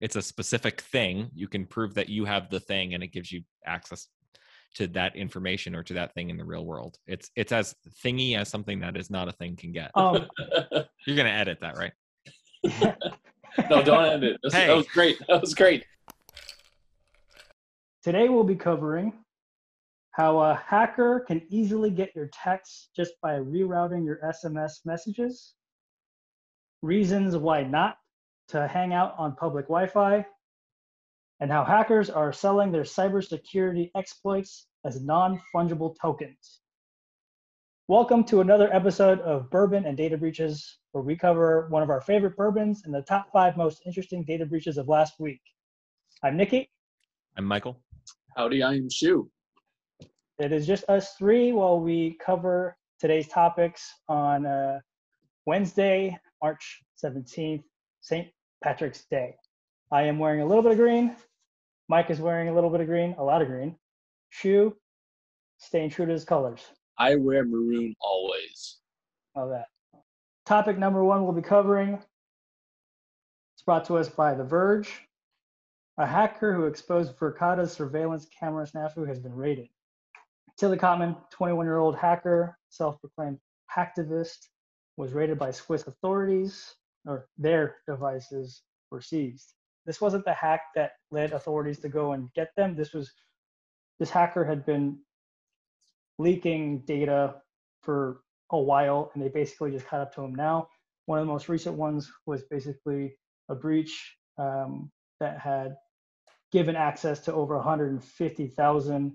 it's a specific thing you can prove that you have the thing and it gives you access to that information or to that thing in the real world it's it's as thingy as something that is not a thing can get Um, you're gonna edit that right no, don't end it. That's- Hey. That was great. That was great. today we'll be covering how a hacker can easily get your texts just by rerouting your SMS messages, reasons why not to hang out on public Wi-Fi, and how hackers are selling their cybersecurity exploits as non-fungible tokens. Welcome to another episode of Bourbon and Data Breaches, where we cover one of our favorite bourbons and the top five most interesting data breaches of last week. I'm Nikki. i'm michael Howdy, I am Shu. It is just us three while we cover today's topics on uh, Wednesday, March 17th, St. Patrick's Day. I am wearing a little bit of green. Mike is wearing a little bit of green, a lot of green. Shu, staying true to his colors. I wear maroon always. All that. Topic number one we'll be covering. It's brought to us by The Verge. A hacker who exposed Verkada's surveillance camera snafu has been raided. Tillie Kottmann, 21 year old hacker, self proclaimed hacktivist, was raided by Swiss authorities, or their devices were seized. This wasn't the hack that led authorities to go and get them. This was this hacker had been leaking data for a while and they basically just caught up to him now. One of the most recent ones was basically a breach um, that had given access to over 150,000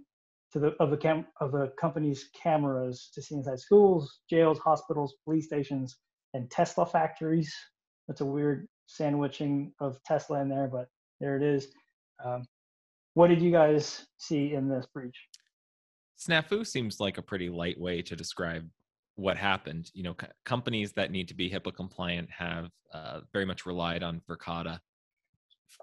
to the of the cam of the company's cameras to see inside schools, jails, hospitals, police stations, and Tesla factories. That's a weird sandwiching of Tesla in there, but there it is. Um, what did you guys see in this breach? snafu seems like a pretty light way to describe what happened you know co- companies that need to be hipaa compliant have uh, very much relied on verkada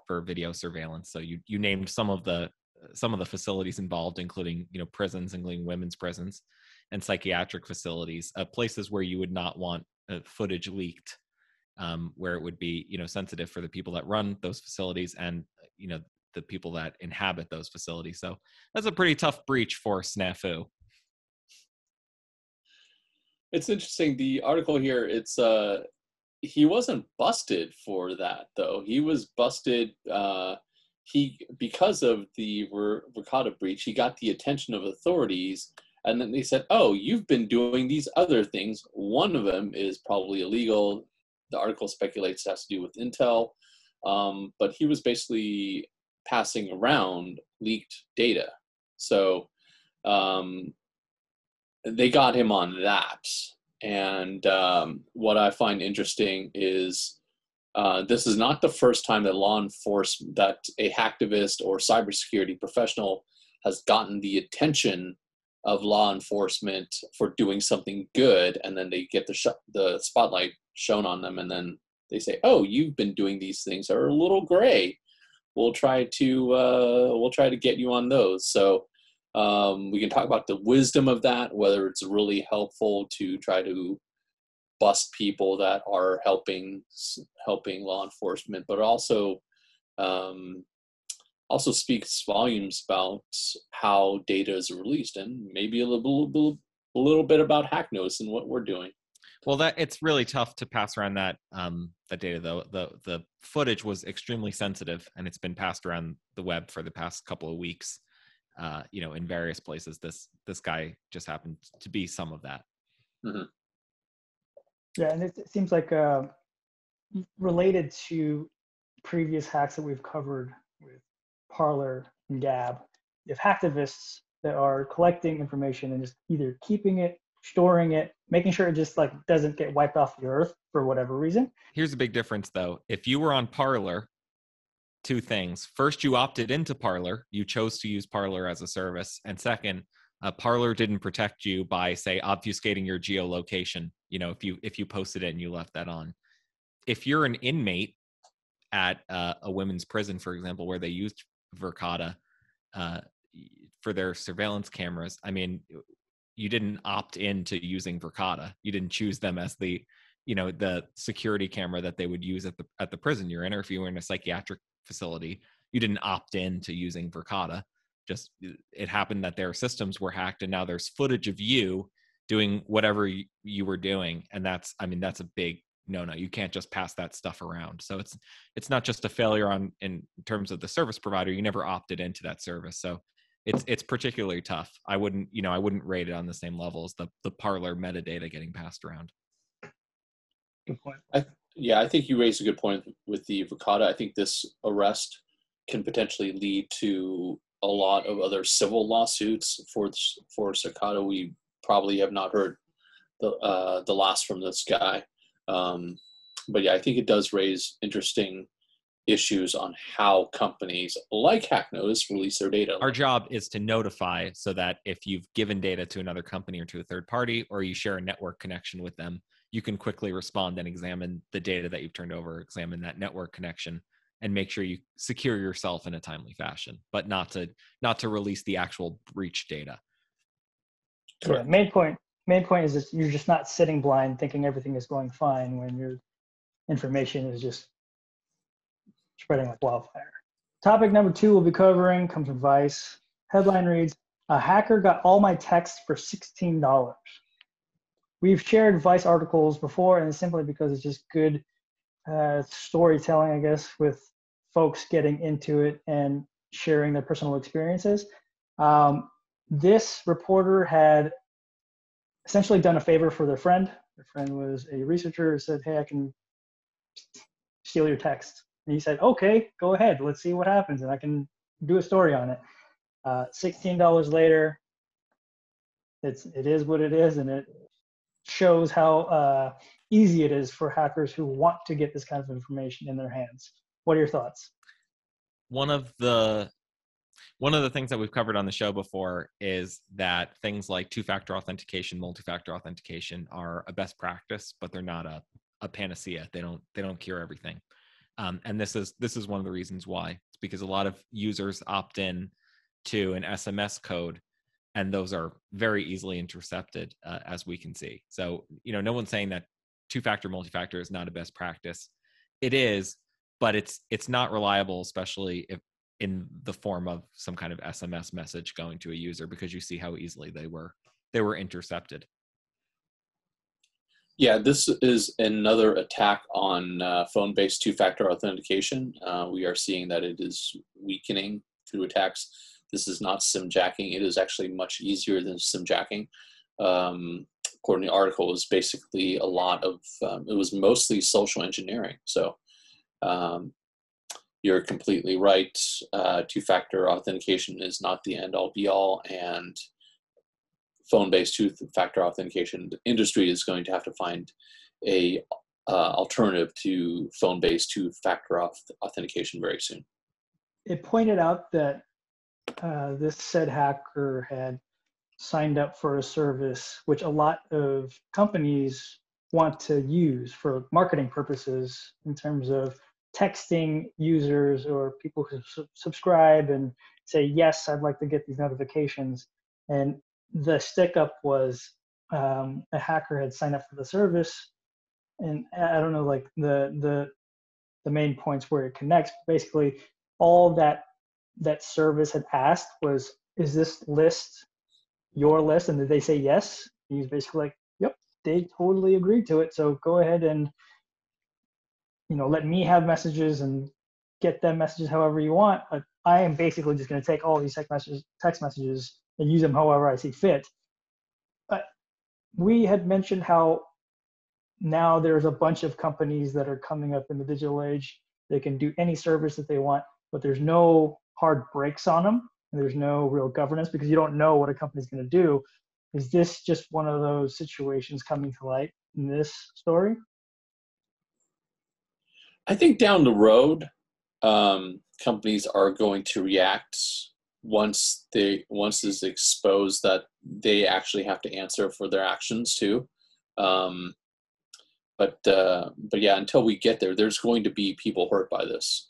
for video surveillance so you you named some of the some of the facilities involved including you know prisons including women's prisons and psychiatric facilities uh, places where you would not want uh, footage leaked um, where it would be you know sensitive for the people that run those facilities and you know the people that inhabit those facilities so that's a pretty tough breach for snafu It's interesting. The article here, it's uh he wasn't busted for that though. He was busted uh he because of the Verkada breach, he got the attention of authorities and then they said, "Oh, you've been doing these other things. One of them is probably illegal." The article speculates it has to do with Intel. Um, but he was basically passing around leaked data. So um, they got him on that. And um, what I find interesting is uh, this is not the first time that law enforcement, that a hacktivist or cybersecurity professional has gotten the attention of law enforcement for doing something good, and then they get the sh- the spotlight shown on them, and then they say, "Oh, you've been doing these things that are a little gray. We'll try to uh, we'll try to get you on those." So um, we can talk about the wisdom of that, whether it's really helpful to try to bust people that are helping helping law enforcement, but also um, also speaks volumes about how data is released, and maybe a little, little little bit about Hacknotice and what we're doing. Well, that it's really tough to pass around that um, that data though. The the footage was extremely sensitive, and it's been passed around the web for the past couple of weeks. Uh, you know, in various places. This this guy just happened to be some of that. Yeah, and it, it seems like uh, related to previous hacks that we've covered with Parler and Gab. You have hacktivists that are collecting information and just either keeping it, storing it, making sure it just like doesn't get wiped off the earth for whatever reason. Here's a big difference though. If you were on Parler, two things. First, you opted into Parler. You chose to use Parler as a service. And second, uh, Parler didn't protect you by say obfuscating your geolocation. You know, if you if you posted it and you left that on. If you're an inmate at uh, a women's prison, for example, where they used Verkada uh, for their surveillance cameras, I mean, you didn't opt into using Verkada. You didn't choose them as the you know the security camera that they would use at the at the prison you're in or if you were in a psychiatric facility. You didn't opt in to using Verkada. Just it happened that their systems were hacked, and now there's footage of you doing whatever you, you were doing, and that's I mean that's a big no no. You can't just pass that stuff around. So it's it's not just a failure on in terms of the service provider. You never opted into that service, so it's it's particularly tough. I wouldn't you know I wouldn't rate it on the same level as the the parler metadata getting passed around. Good point. Yeah, I think you raised a good point with the Verkada. I think this arrest can potentially lead to a lot of other civil lawsuits for for Verkada. We probably have not heard the uh, the last from this guy, um, but yeah, I think it does raise interesting issues on how companies like Hacknotice release their data. Our job is to notify so that if you've given data to another company or to a third party, or you share a network connection with them, you can quickly respond and examine the data that you've turned over, examine that network connection, and make sure you secure yourself in a timely fashion, but not to not to release the actual breach data. Yeah, main point main point is that you're just not sitting blind thinking everything is going fine when your information is just spreading like wildfire. Topic number two we'll be covering comes from Vice. Headline reads, a hacker got all my texts for $16. We've shared Vice articles before, and it's simply because it's just good uh, storytelling, I guess, with folks getting into it and sharing their personal experiences. Um, this reporter had essentially done a favor for their friend. Their friend was a researcher, who said, Hey, I can steal your text. And he said, Okay, go ahead. Let's see what happens. And I can do a story on it. Uh, $16 later, it's, it is what it is. And it shows how uh, easy it is for hackers who want to get this kind of information in their hands. What are your thoughts? One of the one of the things that we've covered on the show before is that things like two-factor authentication, multi-factor authentication are a best practice, but they're not a, a panacea. They don't they don't cure everything. Um, and this is this is one of the reasons why. It's because a lot of users opt in to an SMS code and those are very easily intercepted uh, as we can see. So you know no one's saying that two factor multi-factor is not a best practice. It is but it's it's not reliable especially if in the form of some kind of sms message going to a user because you see how easily they were they were intercepted yeah this is another attack on uh, phone-based two-factor authentication uh, we are seeing that it is weakening through attacks this is not simjacking. It is actually much easier than simjacking. Um, according to the article, it was basically a lot of, um, it was mostly social engineering. So um, you're completely right. Uh, two-factor authentication is not the end-all be-all, and phone-based two-factor authentication the industry is going to have to find a uh, alternative to phone-based two-factor authentication very soon. It pointed out that uh, this said hacker had signed up for a service which a lot of companies want to use for marketing purposes in terms of texting users or people who su- subscribe and say yes i'd like to get these notifications and the stick up was um, a hacker had signed up for the service and i don't know like the the the main points where it connects basically all that that service had asked was, is this list your list? And did they say yes? And he's basically like, yep, they totally agreed to it. So go ahead and, you know, let me have messages and get them messages however you want. But I am basically just going to take all these text messages, text messages and use them however I see fit. But we had mentioned how now there's a bunch of companies that are coming up in the digital age. They can do any service that they want, but there's no hard brakes on them there's no real governance because you don't know what a company's going to do is this just one of those situations coming to light in this story i think down the road um, companies are going to react once they once is exposed that they actually have to answer for their actions too um, but uh, but yeah until we get there there's going to be people hurt by this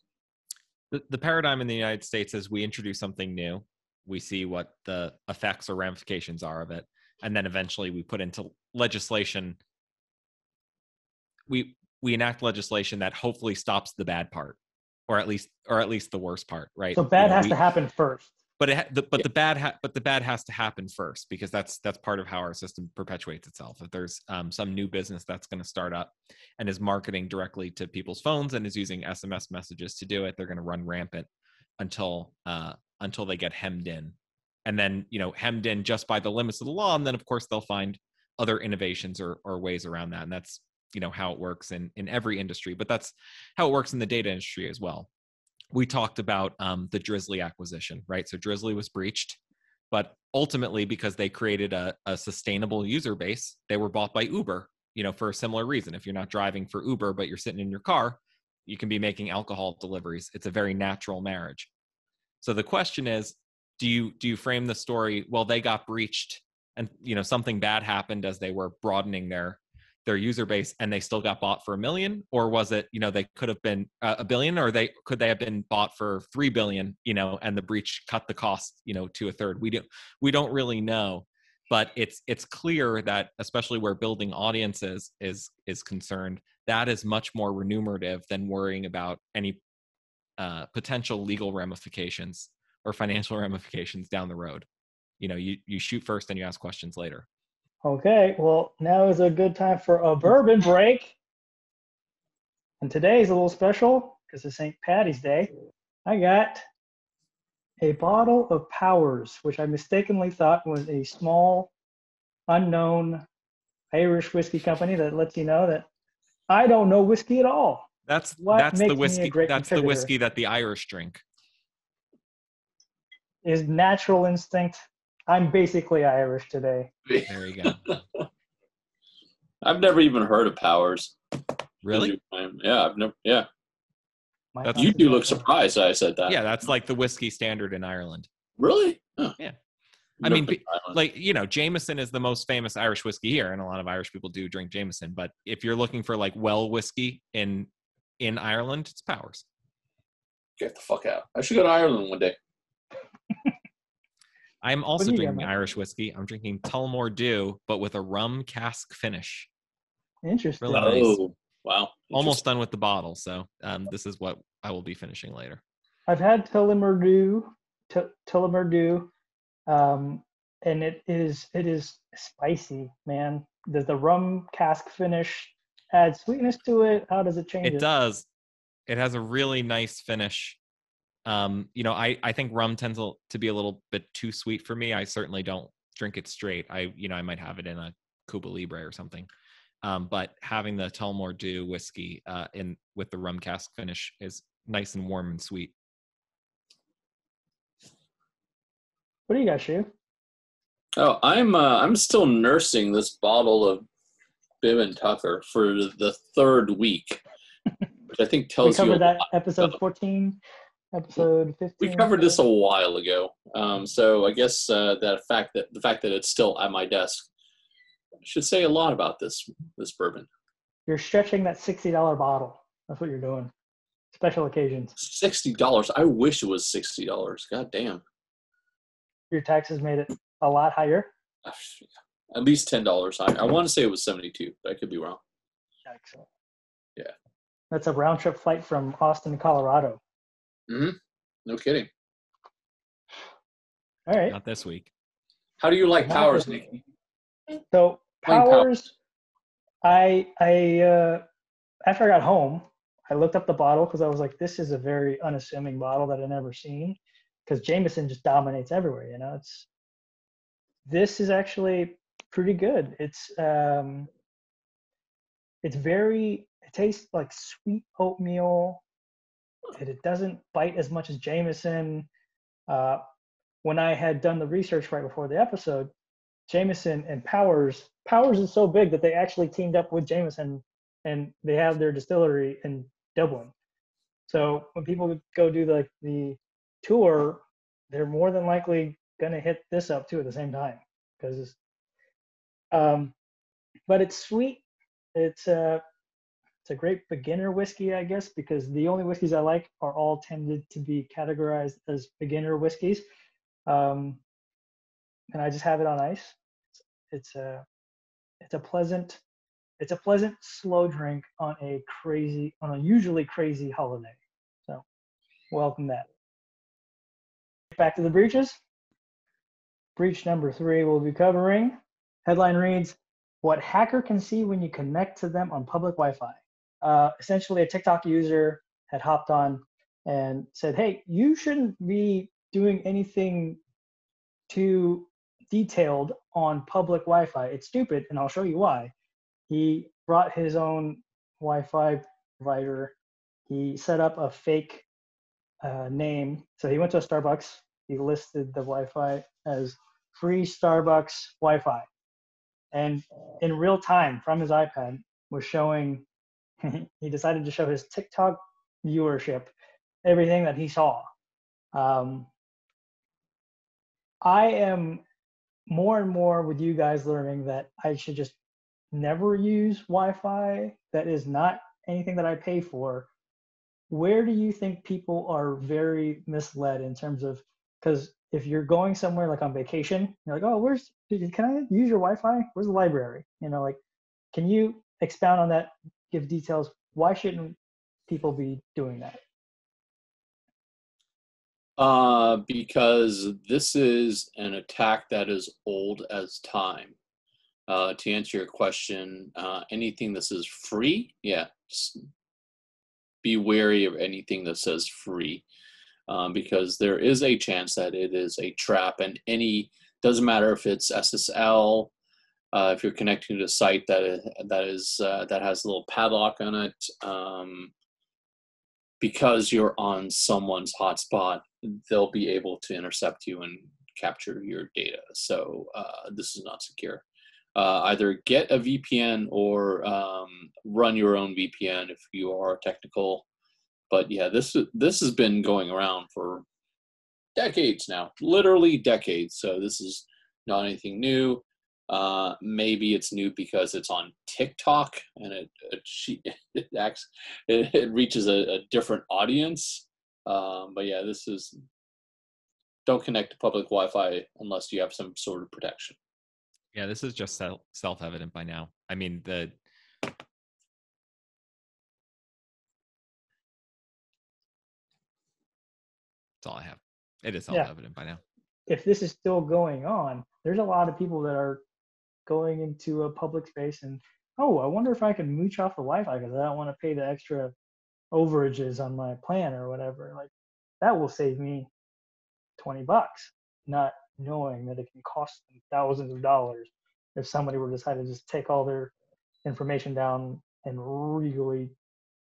the, the paradigm in the United States is we introduce something new, we see what the effects or ramifications are of it, and then eventually we put into legislation. We we enact legislation that hopefully stops the bad part. or at least or at least the worst part, right? So You bad know, has we- to happen first. But it the, but Yeah. the bad ha- but the bad has to happen first because that's that's part of how our system perpetuates itself. If there's um, some new business that's going to start up and is marketing directly to people's phones and is using sms messages to do it they're going to run rampant until uh, until they get hemmed in. And then you know hemmed in just by the limits of the law and then of course they'll find other innovations or, or ways around that. And that's you know how it works in in every industry but that's how it works in the data industry as well we talked about um, the Drizzly acquisition, right? So Drizzly was breached, but ultimately because they created a, a sustainable user base, they were bought by Uber. You know, for a similar reason. If you're not driving for Uber, but you're sitting in your car, you can be making alcohol deliveries. It's a very natural marriage. So the question is, do you do you frame the story? Well, they got breached, and you know something bad happened as they were broadening their their user base and they still got bought for a million? Or was it you know they could have been uh, a billion? Or they could they have been bought for 3 billion you know and the breach cut the cost you know to a third? We don't we don't really know. But it's it's clear that especially where building audiences is is concerned that is much more remunerative than worrying about any uh, potential legal ramifications or financial ramifications down the road. You know you you shoot first and you ask questions later Okay, well, now is a good time for a bourbon break. And today is a little special because it's St. Patty's Day. I got a bottle of Powers, which I mistakenly thought was a small, unknown Irish whiskey company that lets you know that I don't know whiskey at all. That's What that's the makes me a whiskey. That's the whiskey that the Irish drink. Is natural instinct. I'm basically Irish today. There you go. I've never even heard of Powers. Really? Yeah, I've never. Yeah, That's- you do look surprised that I said that. Yeah, that's like the whiskey standard in Ireland. Really? Huh. Yeah. I've mean, been be- to Ireland. Like you know, Jameson is the most famous Irish whiskey here, and a lot of Irish people do drink Jameson. But if you're looking for like well whiskey in in Ireland, it's Powers. get the fuck out. I should go to Ireland one day. I'm also do got, drinking Irish whiskey. I'm drinking Tullamore Dew, but with a rum cask finish. Interesting. Really nice. Oh, wow. Almost done with the bottle, so um, this is what I will be finishing later. I've had Tullamore Dew, T- Tullamore Dew, um, and it is it is spicy, man. Does the rum cask finish add sweetness to it? How does it change it? It does. It has a really nice finish. Um, you know, I I think rum tends to to be a little bit too sweet for me. I certainly don't drink it straight. I you know I might have it in a Cuba Libre or something. Um, but having the Tullamore Dew whiskey uh, in with the rum cask finish is nice and warm and sweet. What do you got, Shu? Oh, I'm uh, I'm still nursing this bottle of Bib and Tucker for the third week, which I think We tells you. a covered that episode 14, episode 15. We covered this a while ago, um, so I guess uh, that fact that the fact that it's still at my desk should say a lot about this this bourbon. You're stretching that $60 bottle. That's what you're doing. Special occasions. Sixty dollars. I wish it was sixty dollars. God damn. Your taxes made it a lot higher. At least ten dollars. I, I want to say it was seventy-two, but I could be wrong. Excellent. Yeah. That's a round trip flight from Austin, Colorado. No kidding. All right. Not this week. How do you like Wow. Powers, Nikki? So Plain Pow- powers, I I uh, after I got home, I looked up the bottle because I was like, this is a very unassuming bottle that I never seen. Because Jameson just dominates everywhere, you know. It's this is actually pretty good. It's um, it's very. It tastes like sweet oatmeal. And it doesn't bite as much as Jameson. Uh, when I had done the research right before the episode, Jameson and Powers. Powers is so big that they actually teamed up with Jameson and they have their distillery in Dublin. So when people go do like the tour, they're more than likely gonna hit this up too at the same time because um but it's sweet. It's uh it's a great beginner whiskey, I guess, because the only whiskeys I like are all tended to be categorized as beginner whiskeys. Um, and I just have it on ice. It's, it's a it's a pleasant it's a pleasant slow drink on a crazy on a usually crazy holiday. So welcome that. Back to the breaches. Breach number three we'll be covering. Headline reads What hacker can see when you connect to them on public Wi Fi. Uh, essentially, a TikTok user had hopped on and said, Hey, you shouldn't be doing anything too detailed on public Wi Fi. It's stupid, and I'll show you why. He brought his own Wi Fi provider, he set up a fake uh, name. So he went to a Starbucks, he listed the Wi Fi as free Starbucks Wi Fi. And in real time from his iPad was showing, he decided to show his TikTok viewership, everything that he saw. Um, I am more and more with you guys learning that I should just never use Wi-Fi that is not anything that I pay for. Where do you think people are very misled in terms of because if you're going somewhere like on vacation, you're like, oh, where's can I use your Wi-Fi? Where's the library? You know, like, can you expound on that? Give details. Why shouldn't people be doing that? Uh, because this is an attack that is old as time. Uh, to answer your question, uh, anything that says free, yeah, be wary of anything that says free, um, because there is a chance that it is a trap, and any doesn't matter if it's SSL, uh, if you're connecting to a site that is, that is uh, that has a little padlock on it, um, because you're on someone's hotspot, they'll be able to intercept you and capture your data. So uh, this is not secure. Uh, either get a VPN or um, run your own VPN if you are technical. But yeah, this this has been going around for decades now, literally decades. So this is not anything new. Uh, maybe it's new because it's on TikTok and it it, it acts it, it reaches a, a, different audience. Um, but yeah, this is don't connect to public Wi-Fi unless you have some sort of protection. Yeah, this is just self evident by now. I mean the. That's all I have. It is self evident yeah. by now. If this is still going on, there's a lot of people that are going into a public space and oh, I wonder if I can mooch off the Wi-Fi because I don't want to pay the extra overages on my plan or whatever. Like that will save me twenty bucks, not knowing that it can cost them thousands of dollars if somebody were to decide to just take all their information down and really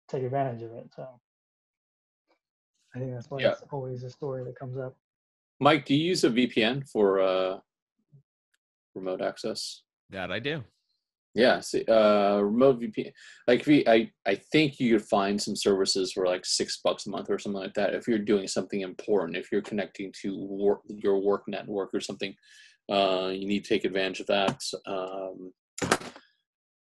take advantage of it. So I think that's why yeah. it's always a story that comes up. Mike, do you use a VPN for uh, remote access? That I do. Yeah, see, uh, remote VPN. Like, we, I, I think you could find some services for like six bucks a month or something like that. If you're doing something important, if you're connecting to work, your work network or something, uh, you need to take advantage of that. Um,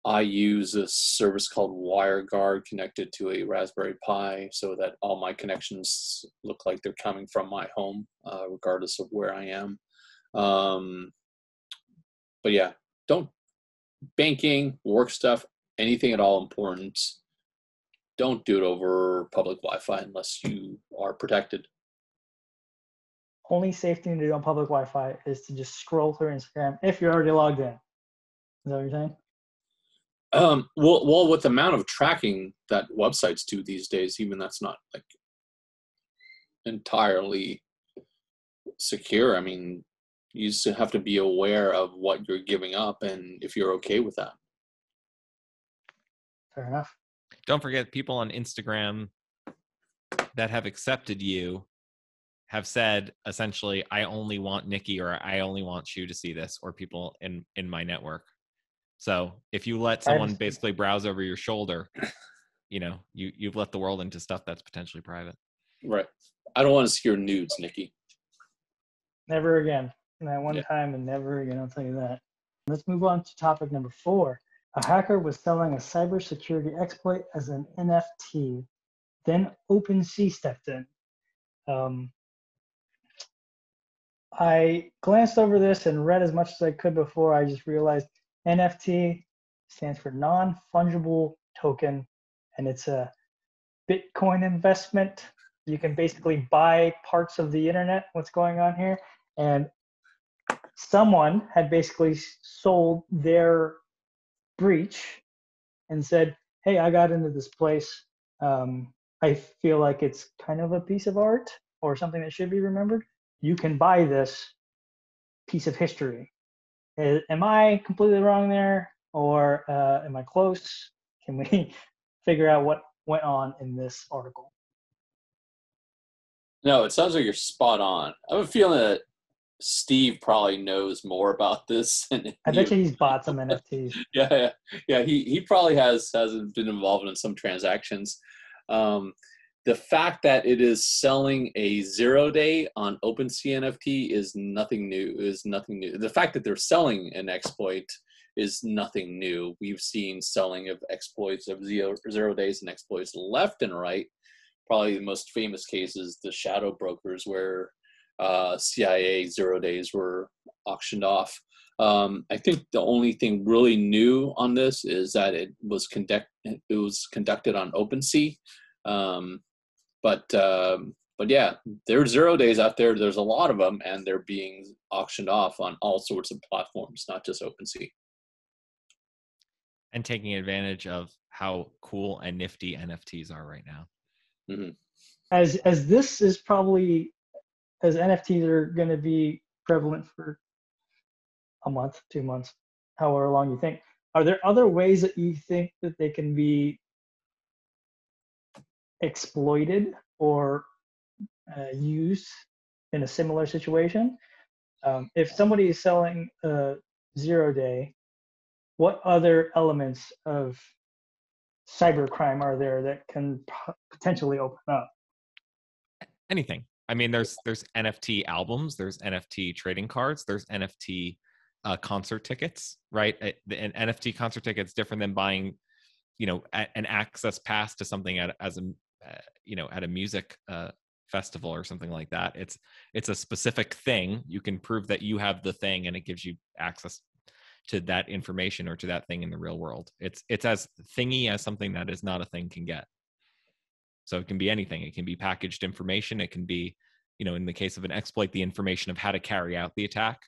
I use a service called WireGuard connected to a Raspberry Pi so that all my connections look like they're coming from my home, uh, regardless of where I am. Um, but yeah, don't banking, work stuff, anything at all important. Don't do it over public Wi-Fi unless you are protected. Only safe thing to do on public Wi-Fi is to just scroll through Instagram if you're already logged in. Is that what you're saying? Um, well, well, with the amount of tracking that websites do these days, even that's not like entirely secure. I mean, you just have to be aware of what you're giving up and if you're okay with that. Fair enough. Don't forget people on instagram that have accepted you have said essentially i only want nikki or i only want you to see this or people in in my network. So if you let someone basically browse over your shoulder you know you you've let the world into stuff that's potentially private. Right. I don't want to see your nudes nikki. Never again that one yeah. time and never again, I'll tell you that. Let's move on to topic number four. A hacker was selling a cybersecurity exploit as an NFT. Then OpenSea stepped in. Um, I glanced over this and read as much as I could before I just realized NFT stands for non fungible token, and it's a Bitcoin investment you can basically buy parts of the internet. What's going on here? And someone had basically sold their breach and said, "Hey, I got into this place. Um, I feel like it's kind of a piece of art or something that should be remembered. You can buy this piece of history. Am I completely wrong there, or uh, am I close? Can we figure out what went on in this article? No, it sounds like you're spot on. I have a feeling that Steve probably knows more about this. I bet you he's bought some NFTs. yeah, yeah, yeah. He he probably has has been involved in some transactions. Um, the fact that it is selling a zero day on OpenSea NFT is nothing new. Is nothing new. The fact that they're selling an exploit is nothing new. We've seen selling of exploits of zero, zero days and exploits left and right. Probably the most famous case is the shadow brokers, where uh, CIA zero days were auctioned off. Um, I think the only thing really new on this is that it was conduct it was conducted on OpenSea. Um, but um, but yeah, there's zero days out there. There's a lot of them, and they're being auctioned off on all sorts of platforms, not just OpenSea. And taking advantage of how cool and nifty NFTs are right now. Mm-hmm. As as this is probably as NFTs are going to be prevalent for a month, two months, however long you think. Are there other ways that you think that they can be exploited or uh, used in a similar situation? Um, if somebody is selling a zero day, what other elements of cybercrime are there that can potentially open up? Anything. I mean, there's there's NFT albums, there's NFT trading cards, there's NFT uh, concert tickets, right? An NFT concert ticket's different than buying, you know, an access pass to something at, as a, uh, you know, at a music uh, festival or something like that. It's it's a specific thing. You can prove that you have the thing, and it gives you access to that information or to that thing in the real world. It's it's as thingy as something that is not a thing can get. So it can be anything. It can be packaged information. It can be, you know, in the case of an exploit, the information of how to carry out the attack.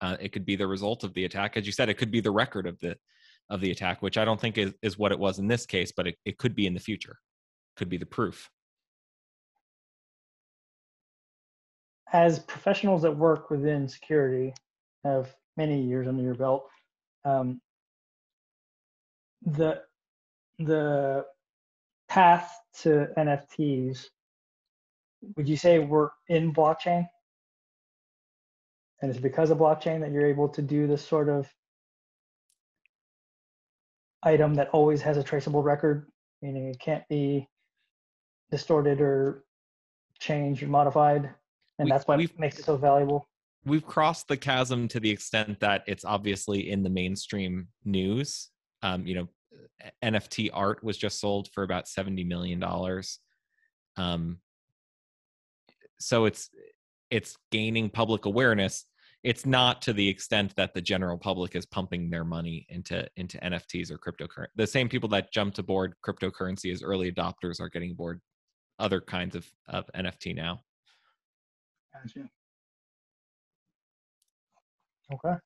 Uh, it could be the result of the attack. As you said, it could be the record of the of the attack, which I don't think is, is what it was in this case, but it, it could be in the future. Could be the proof. As professionals that work within security, have many years under your belt, um, the the path to NFTs, would you say we're in blockchain? And it's because of blockchain that you're able to do this sort of item that always has a traceable record, meaning it can't be distorted or changed or modified. And we, that's what makes it so valuable. We've crossed the chasm to the extent that it's obviously in the mainstream news. Um, you know, NFT art was just sold for about seventy million dollars. Um, so it's it's gaining public awareness. It's not to the extent that the general public is pumping their money into into NFTs or cryptocurrency. The same people that jumped aboard cryptocurrency as early adopters are getting aboard other kinds of, of NFT now. Gotcha. Okay.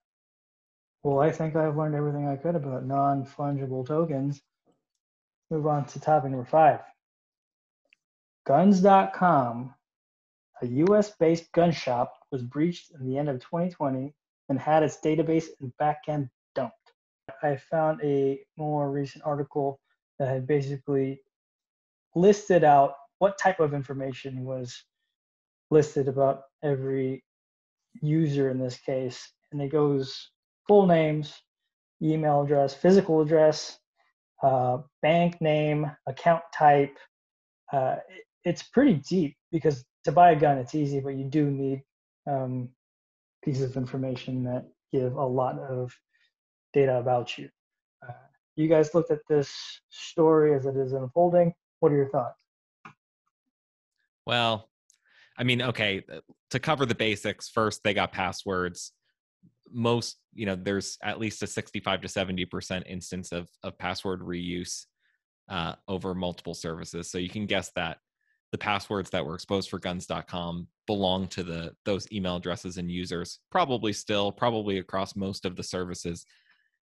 Well, I think I've learned everything I could about non-fungible tokens. Move on to topic number five. Guns.com, a US-based gun shop, was breached in the end of 2020 and had its database and backend dumped. I found a more recent article that had basically listed out what type of information was listed about every user in this case, and it goes full names, email address, physical address, uh, bank name, account type. Uh, it's pretty deep because to buy a gun, it's easy, but you do need um, pieces of information that give a lot of data about you. Uh, you guys looked at this story as it is unfolding. What are your thoughts? Well, I mean, okay, to cover the basics, first they got passwords most you know there's at least a 65 to 70 percent instance of of password reuse uh, over multiple services. So you can guess that the passwords that were exposed for guns.com belong to the those email addresses and users probably still probably across most of the services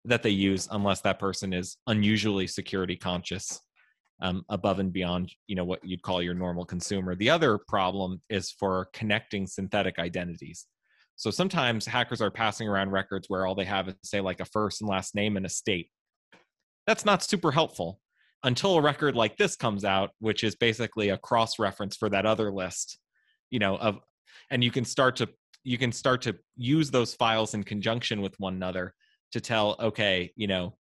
that they use unless that person is unusually security conscious um, above and beyond you know what you'd call your normal consumer. The other problem is for connecting synthetic identities so sometimes hackers are passing around records where all they have is say like a first and last name and a state. That's not super helpful until a record like this comes out which is basically a cross reference for that other list you know of and you can start to you can start to use those files in conjunction with one another to tell okay you know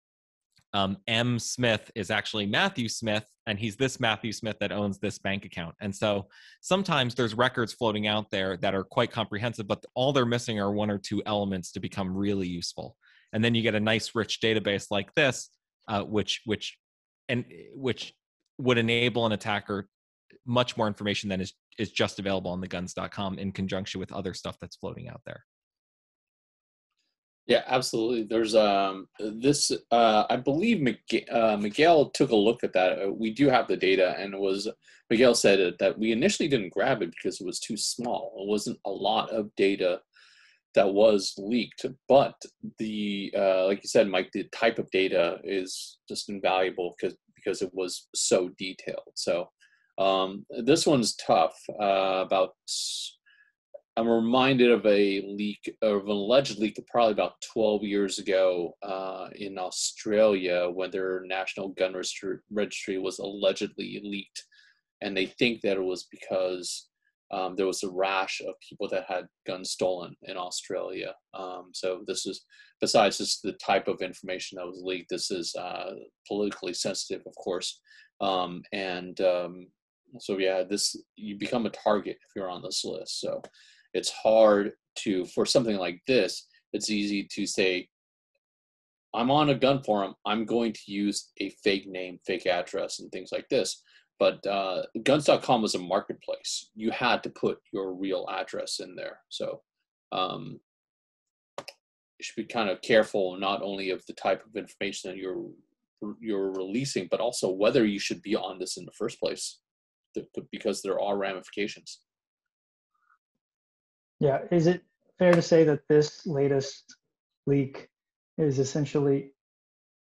um, m. Smith is actually matthew smith and he's this matthew smith that owns this bank account. And so sometimes there's records floating out there that are quite comprehensive but all they're missing are one or two elements to become really useful. And then you get a nice rich database like this uh, which which and which would enable an attacker much more information than is is just available on the guns.com in conjunction with other stuff that's floating out there. Yeah, absolutely. There's um this uh I believe Miguel, uh, Miguel took a look at that. Uh, we do have the data, and it was Miguel said that we initially didn't grab it because it was too small. It wasn't a lot of data that was leaked, but the uh, like you said, Mike, the type of data is just invaluable because because it was so detailed. So um, this one's tough. Uh, about I'm reminded of a leak, of an alleged leak, probably about 12 years ago uh, in Australia, when their national gun registry was allegedly leaked, and they think that it was because um, there was a rash of people that had guns stolen in Australia. Um, so this is, besides just the type of information that was leaked, this is uh, politically sensitive, of course, um, and um, so yeah, this you become a target if you're on this list. So it's hard to for something like this. It's easy to say, I'm on a gun forum. I'm going to use a fake name, fake address, and things like this. But uh, guns.com was a marketplace. You had to put your real address in there. So um, you should be kind of careful not only of the type of information that you're you're releasing, but also whether you should be on this in the first place because there are ramifications. Yeah, is it fair to say that this latest leak is essentially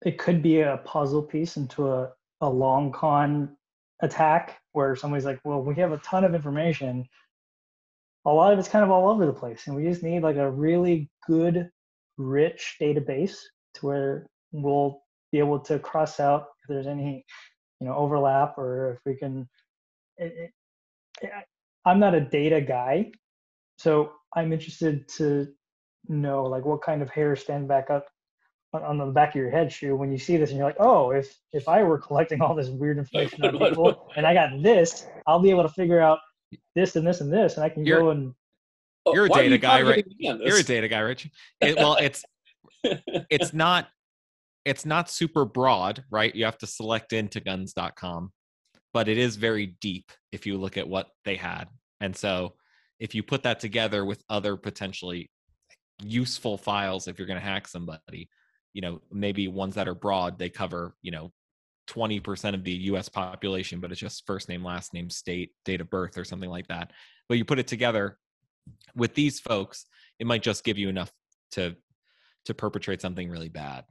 it could be a puzzle piece into a, a long con attack where somebody's like, well, we have a ton of information. A lot of it's kind of all over the place, and we just need like a really good, rich database to where we'll be able to cross out if there's any, you know, overlap or if we can it, it, I'm not a data guy, so I'm interested to know like what kind of hair stand back up on, on, the back of your head Shu when you see this and you're like oh if if i were collecting all this weird information on people and i got this i'll be able to figure out this and this and this and i can you're, go and oh, you're a data you guy right? you're a data guy rich. It, well it's it's not it's not super broad right? You have to select into guns.com but it is very deep if you look at what they had. And so if you put that together with other potentially useful files if you're going to hack somebody, you know, maybe ones that are broad, they cover, you know, 20% of the US population, but it's just first name, last name, state, date of birth, or something like that. But you put it together with these folks, it might just give you enough to to perpetrate something really bad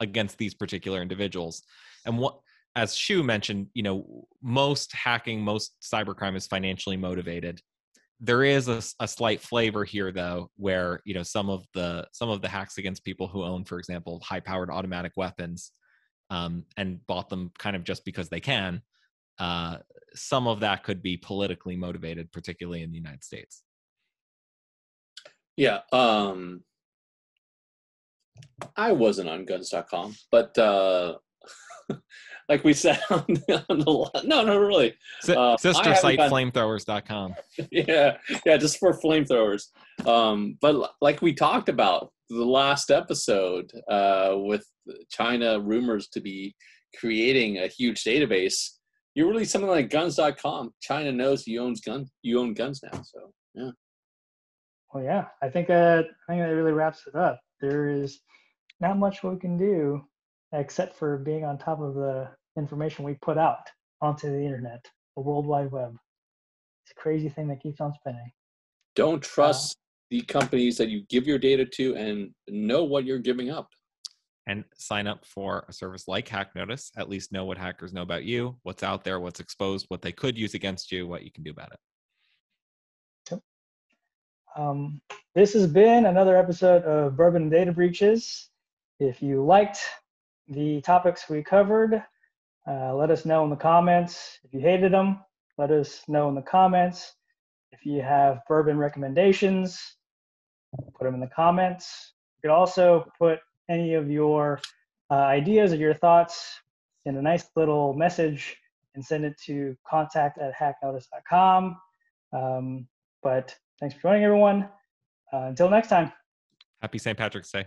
against these particular individuals. And what as Shu mentioned, you know, most hacking, most cybercrime is financially motivated. There is a, a, slight flavor here, though, where you know some of the some of the hacks against people who own, for example, high-powered automatic weapons, um, and bought them kind of just because they can. Uh, some of that could be politically motivated, particularly in the United States. Yeah, um, I wasn't on Guns.com, but uh, like we said on the, on the no, no, really. Uh, Sister site flamethrowers.com. Yeah, yeah, just for flamethrowers. Um, but like we talked about the last episode uh, with China rumors to be creating a huge database, you release something like guns.com. China knows you owns gun you own guns now. So yeah. Well, yeah, I think that I think that really wraps it up. There is not much we can do except for being on top of the information we put out onto the internet, the World Wide Web. It's a crazy thing that keeps on spinning. Don't trust the companies that you give your data to and know what you're giving up. And sign up for a service like Hack Notice. At least know what hackers know about you, what's out there, what's exposed, what they could use against you, what you can do about it. Um, this has been another episode of Bourbon Data Breaches. If you liked the topics we covered, uh, let us know in the comments. If you hated them, let us know in the comments. If you have bourbon recommendations, put them in the comments. You could also put any of your uh, ideas or your thoughts in a nice little message and send it to contact at hacknotice.com. Um, but thanks for joining, everyone. Uh, until next time. Happy St. Patrick's Day.